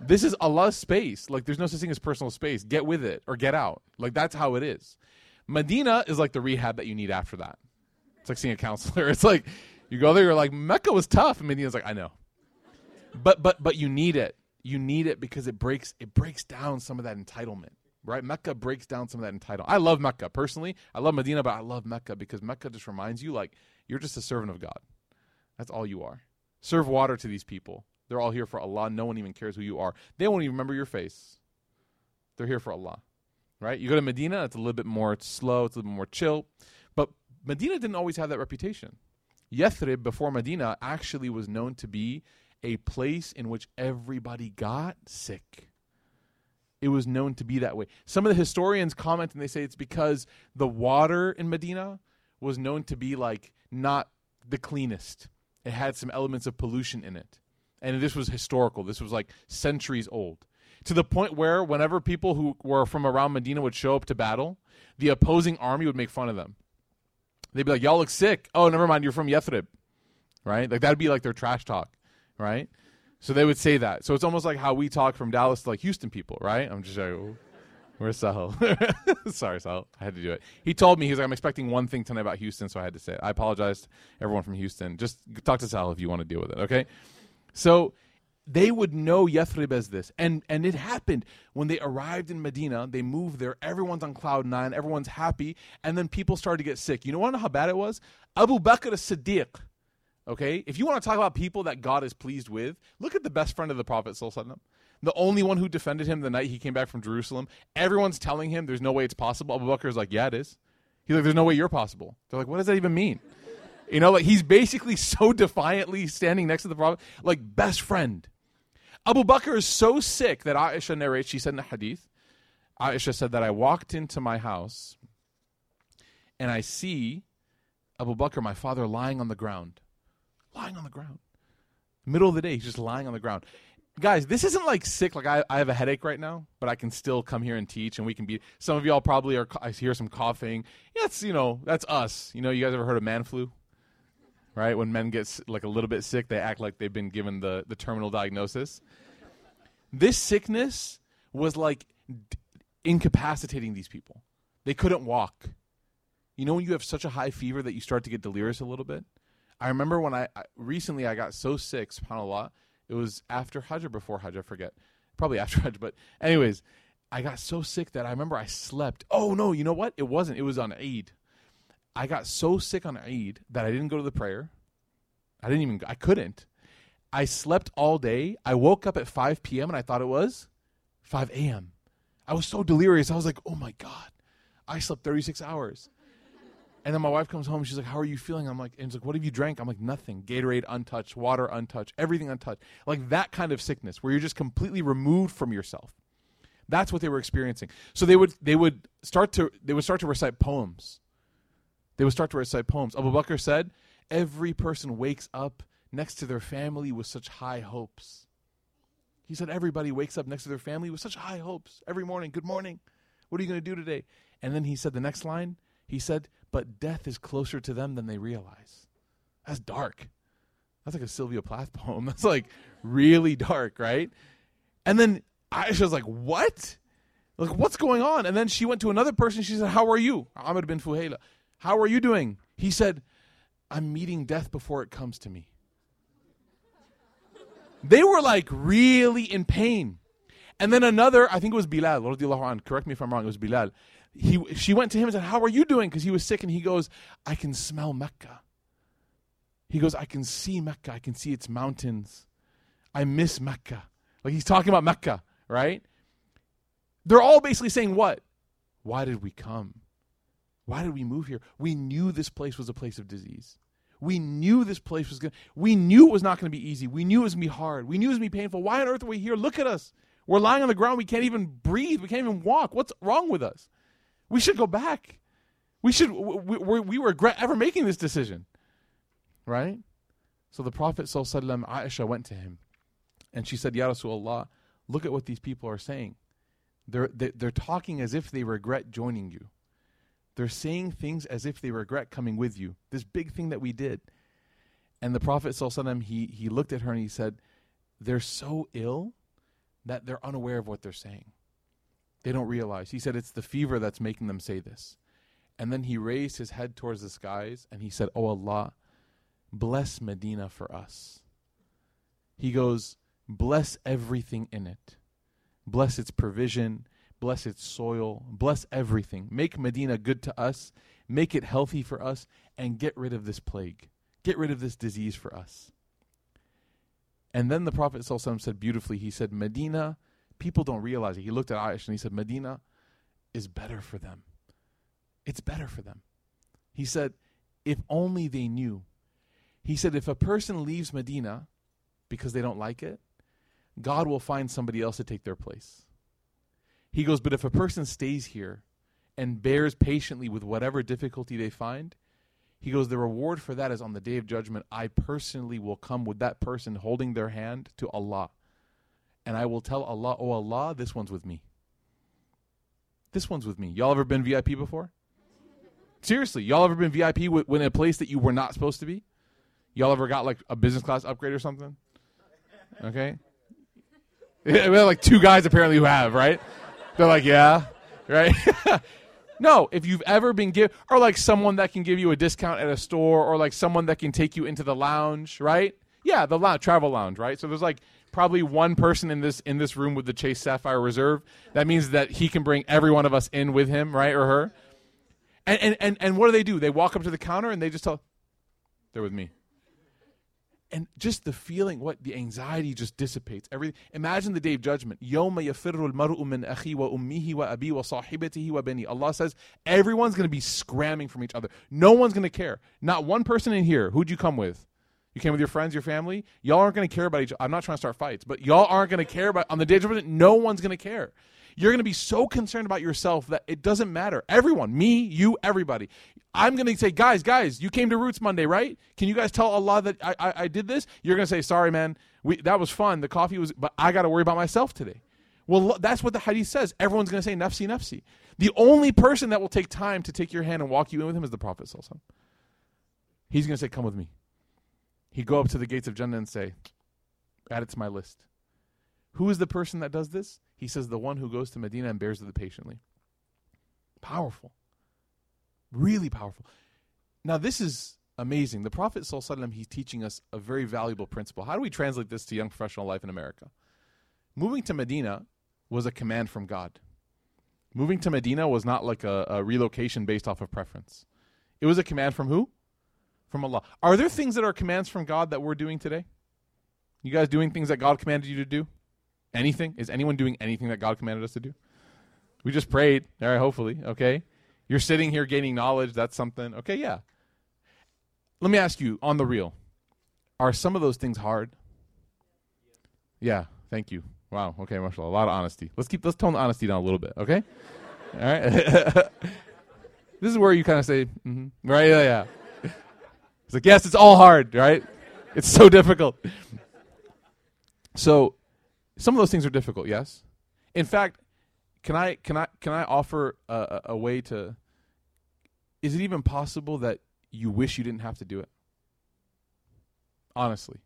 this is Allah's space. Like, there's no such thing as personal space. Get with it or get out. Like that's how it is. Medina is like the rehab that you need after that. It's like seeing a counselor. It's like you go there, you're like Mecca was tough, and Medina's like I know, but but but you need it. You need it because it breaks it breaks down some of that entitlement. Right, Mecca breaks down some of that entitlement. I love Mecca personally. I love Medina, but I love Mecca because Mecca just reminds you like you're just a servant of God. That's all you are. Serve water to these people. They're all here for Allah. No one even cares who you are. They won't even remember your face. They're here for Allah. Right? You go to Medina, it's a little bit more slow, it's a little bit more chill. Medina didn't always have that reputation. Yathrib, before Medina, actually was known to be a place in which everybody got sick. It was known to be that way. Some of the historians comment and they say it's because the water in Medina was known to be like not the cleanest. It had some elements of pollution in it. And this was historical. This was like centuries old. To the point where whenever people who were from around Medina would show up to battle, the opposing army would make fun of them They'd be like, "Y'all look sick." Oh, never mind. You're from Yathrib, right? Like that'd be like their trash talk, right? So they would say that. So it's almost like how we talk from Dallas to like Houston people, right? I'm just like, "Where's Sahel?" Sorry, Sahel. I had to do it. He told me he's like, "I'm expecting one thing tonight about Houston," so I had to say it. I apologize everyone from Houston. Just talk to Sahel if you want to deal with it, okay? So they would know Yathrib as this. And and it happened when they arrived in Medina, they moved there, everyone's on cloud nine, everyone's happy, and then people started to get sick. You know, know how bad it was? Abu Bakr as-Siddiq. Okay? If you want to talk about people that God is pleased with, look at the best friend of the Prophet the only one who defended him the night he came back from Jerusalem. Everyone's telling him there's no way it's possible. Abu Bakr is like, yeah, it is. He's like, there's no way you're possible. They're like, what does that even mean? You know, like he's basically so defiantly standing next to the Prophet, like best friend. Abu Bakr is so sick that Aisha narrates, she said in the hadith, Aisha said that I walked into my house and I see Abu Bakr, my father, lying on the ground. Lying on the ground. Middle of the day, he's just lying on the ground. Guys, this isn't like sick, like I, I have a headache right now, but I can still come here and teach and we can be some of y'all probably are I hear some coughing. It's you know, that's us. You know, you guys ever heard of man flu? Right? When men get like a little bit sick, they act like they've been given the, the terminal diagnosis. This sickness was like d- incapacitating these people. They couldn't walk. You know when you have such a high fever that you start to get delirious a little bit? I remember when I, I recently I got so sick, subhanAllah, it was after Hajj or before Hajj, I forget. Probably after Hajj, but anyways, I got so sick that I remember I slept. Oh no, you know what? It wasn't. It was on Eid. I got so sick on Eid that I didn't go to the prayer. I didn't even, I couldn't. I slept all day. I woke up at 5 p.m. and I thought it was 5 a.m. I was so delirious. I was like, oh my God, I slept 36 hours. And then my wife comes home. And she's like, "How are you feeling?" I'm like, "And she's like, what have you drank?" I'm like, "Nothing. Gatorade untouched, water untouched, everything untouched." Like that kind of sickness where you're just completely removed from yourself. That's what they were experiencing. So they would they would start to they would start to recite poems they would start to recite poems. Abu Bakr said, Every person wakes up next to their family with such high hopes. He said, Everybody wakes up next to their family with such high hopes every morning. Good morning. What are you going to do today? And then he said the next line, he said, But death is closer to them than they realize. That's dark. That's like a Sylvia Plath poem. That's like really dark, right? And then Aisha was like, What? Like, what's going on? And then she went to another person. She said, How are you? Amir bin Fuhayra. How are you doing? He said, I'm meeting death before it comes to me. They were like really in pain. And then another, I think it was Bilal, anh, correct me if I'm wrong, it was Bilal. He, she went to him and said, How are you doing? Because he was sick. And he goes, I can smell Mecca. He goes, I can see Mecca. I can see its mountains. I miss Mecca. Like he's talking about Mecca, right? They're all basically saying, What? Why did we come? Why did we move here? We knew this place was a place of disease. We knew this place was going to, we knew it was not going to be easy. We knew it was going to be hard. We knew it was going to be painful. Why on earth are we here? Look at us. We're lying on the ground. We can't even breathe. We can't even walk. What's wrong with us? We should go back. We should, we, we, we regret ever making this decision. Right? So the Prophet, Sallallahu Alaihi Wasallam Aisha, went to him and she said, Ya Rasulullah, look at what these people are saying. They're, they're talking as if they regret joining you. They're saying things as if they regret coming with you. This big thing that we did. And the Prophet he he looked at her and he said, They're so ill that they're unaware of what they're saying. They don't realize. He said it's the fever that's making them say this. And then he raised his head towards the skies and he said, Oh Allah, bless Medina for us. He goes, Bless everything in it. Bless its provision, Bless its soil. Bless everything. Make Medina good to us. Make it healthy for us. And get rid of this plague. Get rid of this disease for us. And then the Prophet said beautifully, he said, Medina, people don't realize it. He looked at Aisha and he said, Medina is better for them. It's better for them. He said, if only they knew. He said, if a person leaves Medina because they don't like it, God will find somebody else to take their place. He goes, But if a person stays here and bears patiently with whatever difficulty they find, he goes, The reward for that is on the day of judgment. I personally will come with that person holding their hand to Allah. And I will tell Allah, Oh Allah, this one's with me. This one's with me. Y'all ever been VIP before? Seriously, y'all ever been VIP when in a place that you were not supposed to be? Y'all ever got like a business class upgrade or something? Okay. we have like two guys apparently who have, right? They're like, yeah, right? no, if you've ever been given, or like someone that can give you a discount at a store or like someone that can take you into the lounge, right? Yeah, the travel lounge, right? So there's like probably one person in this in this room with the Chase Sapphire Reserve. That means that he can bring every one of us in with him, right, or her. And and and, and what do they do? They walk up to the counter and they just tell, "They're with me." And just the feeling, what the anxiety just dissipates. Everything. Imagine the day of judgment. Allah says everyone's going to be scramming from each other. No one's going to care. Not one person in here. Who'd you come with? You came with your friends, your family. Y'all aren't going to care about each. other. I'm not trying to start fights, but y'all aren't going to care about on the day of judgment. No one's going to care. You're going to be so concerned about yourself that it doesn't matter. Everyone, me, you, everybody. I'm going to say, guys, guys, you came to Roots Monday, right? Can you guys tell Allah that I, I, I did this? You're going to say, sorry, man. We, that was fun. The coffee was, but I got to worry about myself today. Well, that's what the hadith says. Everyone's going to say, nafsi, nafsi. The only person that will take time to take your hand and walk you in with him is the Prophet. He's going to say, come with me. He'd go up to the gates of Jannah and say, add it to my list. Who is the person that does this? He says, the one who goes to Medina and bears with it patiently. Powerful. Really powerful. Now, this is amazing. The Prophet, ﷺ, he's teaching us a very valuable principle. How do we translate this to young professional life in America? Moving to Medina was a command from God. Moving to Medina was not like a, a relocation based off of preference. It was a command from who? From Allah. Are there things that are commands from God that we're doing today? You guys doing things that God commanded you to do? Anything? Is anyone doing anything that God commanded us to do? We just prayed. All right, hopefully. Okay. You're sitting here gaining knowledge. That's something. Okay, yeah. Let me ask you on the real are some of those things hard? Yeah, thank you. Wow. Okay, mashallah. A lot of honesty. Let's keep let's tone the honesty down a little bit, okay? All right. this is where you kind of say, mm-hmm. right? Yeah, yeah. It's like, yes, it's all hard, right? It's so difficult. So, some of those things are difficult, yes. In fact, can I can I can I offer a, a way to? Is it even possible that you wish you didn't have to do it? Honestly,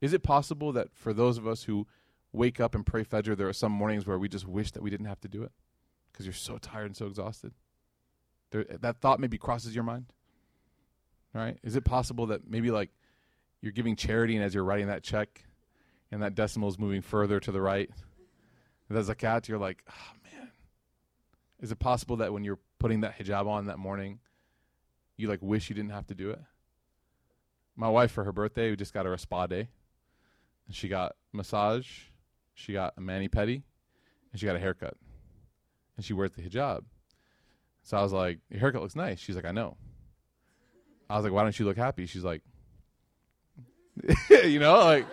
is it possible that for those of us who wake up and pray Fajr, there are some mornings where we just wish that we didn't have to do it? because you're so tired and so exhausted? There, that thought maybe crosses your mind. Right? Is it possible that maybe like you're giving charity and as you're writing that check and that decimal is moving further to the right, the zakat, you're like, oh. Is it possible that when you're putting that hijab on that morning, you like wish you didn't have to do it? My wife for her birthday, we just got her a spa day. And she got massage, she got a mani pedi, and she got a haircut. And she wears the hijab. So I was like, Your haircut looks nice. She's like, I know. I was like, Why don't you look happy? She's like, You know, like,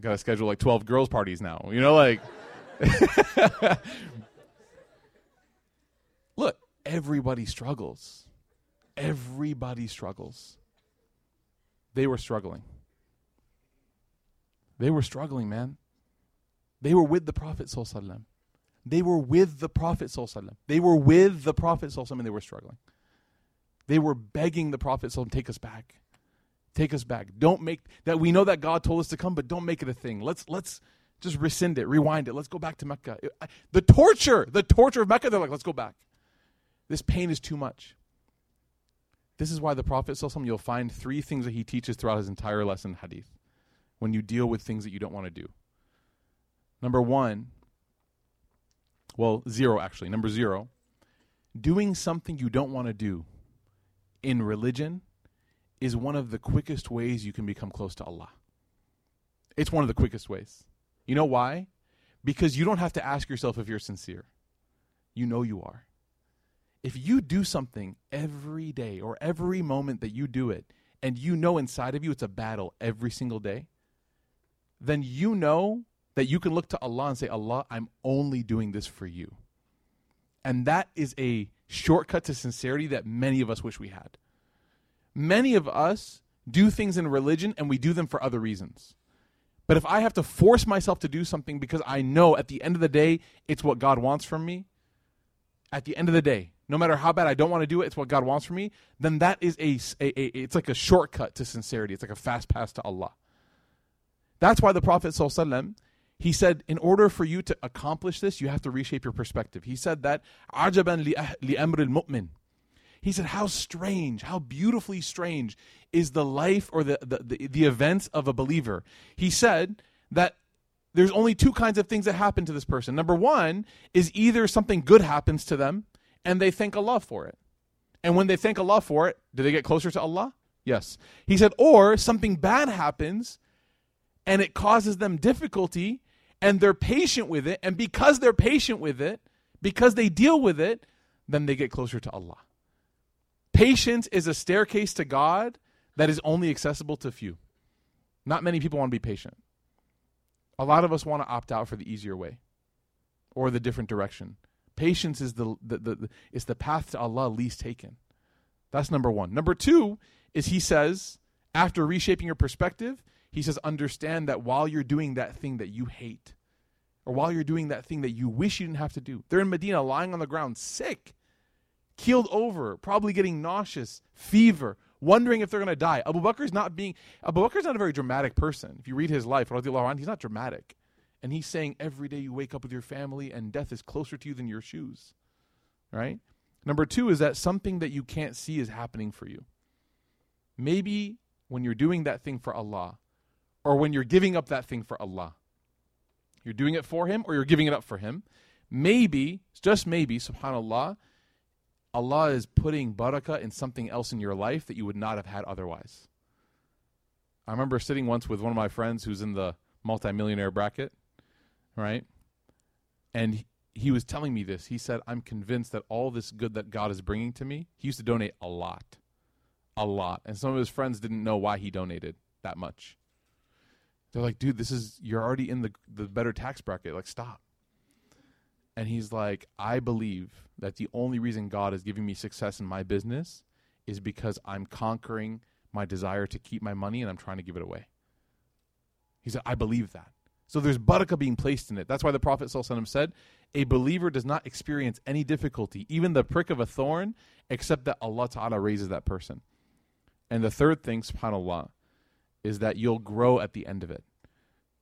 got to schedule like 12 girls' parties now. You know, like, look, everybody struggles. Everybody struggles. They were struggling. They were struggling, man. They were with the Prophet They were with the Prophet They were with the Prophet and they were struggling. They were begging the Prophet take us back. Take us back. Don't make that we know that God told us to come, but don't make it a thing. Let's let's just rescind it, rewind it. Let's go back to Mecca. The torture, the torture of Mecca, they're like, let's go back. This pain is too much. This is why the Prophet you'll find three things that he teaches throughout his entire lesson hadith when you deal with things that you don't want to do. Number one, well, zero actually. Number zero, doing something you don't want to do in religion is one of the quickest ways you can become close to Allah. It's one of the quickest ways. You know why? Because you don't have to ask yourself if you're sincere. You know you are. If you do something every day or every moment that you do it, and you know inside of you it's a battle every single day, then you know that you can look to Allah and say, Allah, I'm only doing this for you. And that is a shortcut to sincerity that many of us wish we had. Many of us do things in religion and we do them for other reasons. But if I have to force myself to do something because I know at the end of the day it's what God wants from me, at the end of the day, no matter how bad I don't want to do it, it's what God wants from me, then that is a, a, a it's like a shortcut to sincerity. It's like a fast pass to Allah. That's why the Prophet ﷺ, he said, in order for you to accomplish this, you have to reshape your perspective. He said that, عَجَبًا لِأَمْرِ الْمُؤْمِنِ he said, how strange, how beautifully strange is the life or the, the, the, the events of a believer. He said that there's only two kinds of things that happen to this person. Number one is either something good happens to them and they thank Allah for it. And when they thank Allah for it, do they get closer to Allah? Yes. He said, or something bad happens and it causes them difficulty and they're patient with it. And because they're patient with it, because they deal with it, then they get closer to Allah. Patience is a staircase to God that is only accessible to few. Not many people want to be patient. A lot of us want to opt out for the easier way or the different direction. Patience is the, the, the, the is the path to Allah least taken. That's number one. Number two is he says, after reshaping your perspective, he says, understand that while you're doing that thing that you hate, or while you're doing that thing that you wish you didn't have to do, they're in Medina lying on the ground, sick, keeled over, probably getting nauseous, fever, wondering if they're going to die. Abu Bakr's not being, Abu Bakr's not a very dramatic person. If you read his life, he's not dramatic. And he's saying every day you wake up with your family and death is closer to you than your shoes. Right? Number two is that something that you can't see is happening for you. Maybe when you're doing that thing for Allah, or when you're giving up that thing for Allah. You're doing it for Him or you're giving it up for Him. Maybe, just maybe, subhanAllah, Allah is putting barakah in something else in your life that you would not have had otherwise. I remember sitting once with one of my friends who's in the multimillionaire bracket, right? And he was telling me this. He said, I'm convinced that all this good that God is bringing to me, he used to donate a lot. A lot. And some of his friends didn't know why he donated that much. They're like, dude, this is you're already in the the better tax bracket. Like, stop. And he's like, I believe that the only reason God is giving me success in my business is because I'm conquering my desire to keep my money and I'm trying to give it away. He said, I believe that. So there's barakah being placed in it. That's why the Prophet ﷺ said, a believer does not experience any difficulty, even the prick of a thorn, except that Allah Ta'ala raises that person. And the third thing, subhanAllah, is that you'll grow at the end of it.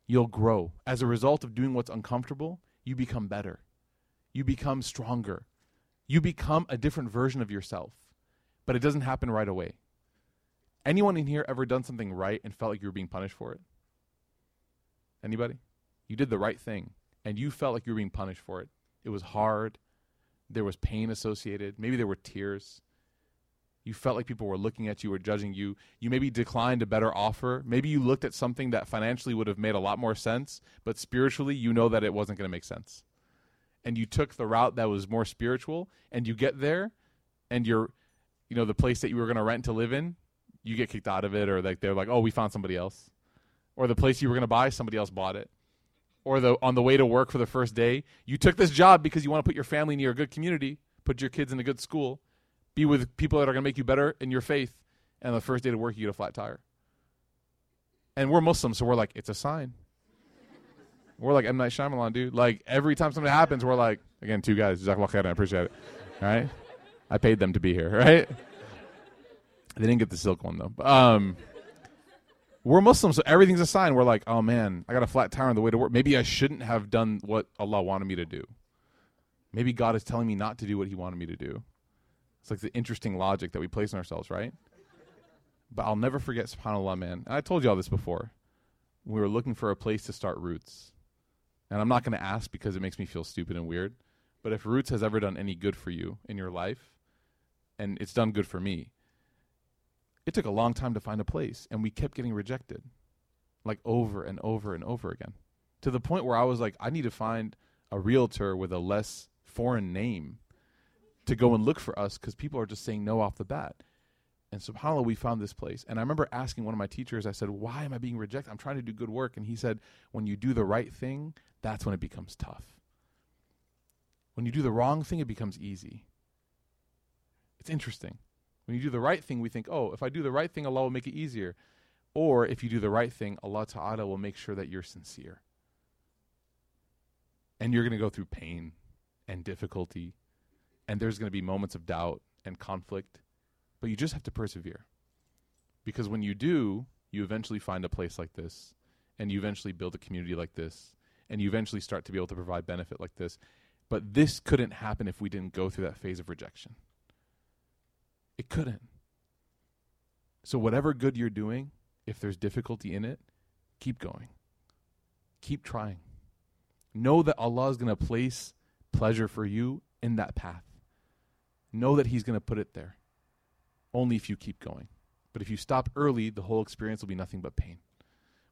You'll grow. As a result of doing what's uncomfortable, you become better. You become stronger. You become a different version of yourself. But it doesn't happen right away. Anyone in here ever done something right and felt like you were being punished for it? Anybody? You did the right thing and you felt like you were being punished for it. It was hard. There was pain associated. Maybe there were tears. You felt like people were looking at you or judging you. You maybe declined a better offer. Maybe you looked at something that financially would have made a lot more sense, but spiritually you know that it wasn't going to make sense. And you took the route that was more spiritual and you get there and you're you know the place that you were going to rent to live in, you get kicked out of it or like they're like, "Oh, we found somebody else." Or the place you were going to buy, somebody else bought it or the on the way to work for the first day, you took this job because you want to put your family near a good community, put your kids in a good school, be with people that are going to make you better in your faith, and the first day to work you get a flat tire. And we're Muslims, so we're like, it's a sign. We're like M Night Shyamalan, dude. Like every time something happens, we're like, again, two guys, Jazakallah khair, I appreciate it. All right, I paid them to be here, right? They didn't get the silk one though. Um, we're Muslims, so everything's a sign. We're like, oh man, I got a flat tire on the way to work. Maybe I shouldn't have done what Allah wanted me to do. Maybe God is telling me not to do what He wanted me to do. It's like the interesting logic that we place on ourselves, right? But I'll never forget, subhanAllah, man. And I told you all this before. We were looking for a place to start Roots. And I'm not going to ask because it makes me feel stupid and weird. But if Roots has ever done any good for you in your life, and it's done good for me, it took a long time to find a place and we kept getting rejected like over and over and over again. To the point where I was like I need to find a realtor with a less foreign name to go and look for us cuz people are just saying no off the bat. And subhanallah we found this place. And I remember asking one of my teachers I said why am I being rejected? I'm trying to do good work. And he said when you do the right thing that's when it becomes tough when you do the wrong thing it becomes easy it's interesting when you do the right thing, we think, oh, if I do the right thing, Allah will make it easier. Or if you do the right thing, Allah Ta'ala will make sure that you're sincere. And you're going to go through pain and difficulty. And there's going to be moments of doubt and conflict. But you just have to persevere. Because when you do, you eventually find a place like this. And you eventually build a community like this. And you eventually start to be able to provide benefit like this. But this couldn't happen if we didn't go through that phase of rejection. It couldn't. So, whatever good you're doing, if there's difficulty in it, keep going. Keep trying. Know that Allah is going to place pleasure for you in that path. Know that He's going to put it there. Only if you keep going. But if you stop early, the whole experience will be nothing but pain.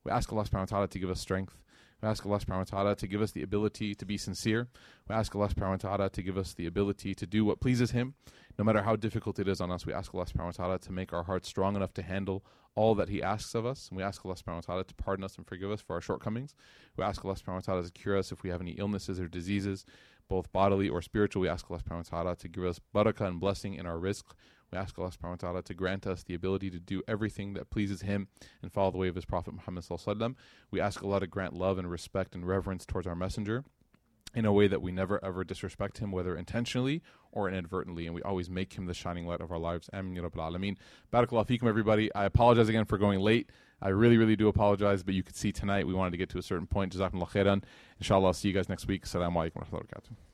We ask Allah subhanahu wa ta'ala to give us strength. We ask Allah subhanahu wa ta'ala to give us the ability to be sincere. We ask Allah subhanahu wa ta'ala to give us the ability to do what pleases Him no matter how difficult it is on us, we ask Allah subhanahu wa ta'ala to make our hearts strong enough to handle all that He asks of us. And we ask Allah subhanahu wa ta'ala to pardon us and forgive us for our shortcomings. We ask Allah subhanahu wa ta'ala to cure us if we have any illnesses or diseases, both bodily or spiritual. We ask Allah subhanahu wa ta'ala to give us barakah and blessing in our rizq. We ask Allah subhanahu wa ta'ala to grant us the ability to do everything that pleases Him and follow the way of His Prophet Muhammad. We ask Allah to grant love and respect and reverence towards our Messenger in a way that we never ever disrespect him, whether intentionally or inadvertently, and we always make him the shining light of our lives. Amin ya Rabbil Alameen. Barakallah fikum, everybody. I apologize again for going late. I really, really do apologize, but you could see tonight we wanted to get to a certain point. Jazakumullah khairan. Inshallah, I'll see you guys next week. Assalamu alaikum wa barakatuh.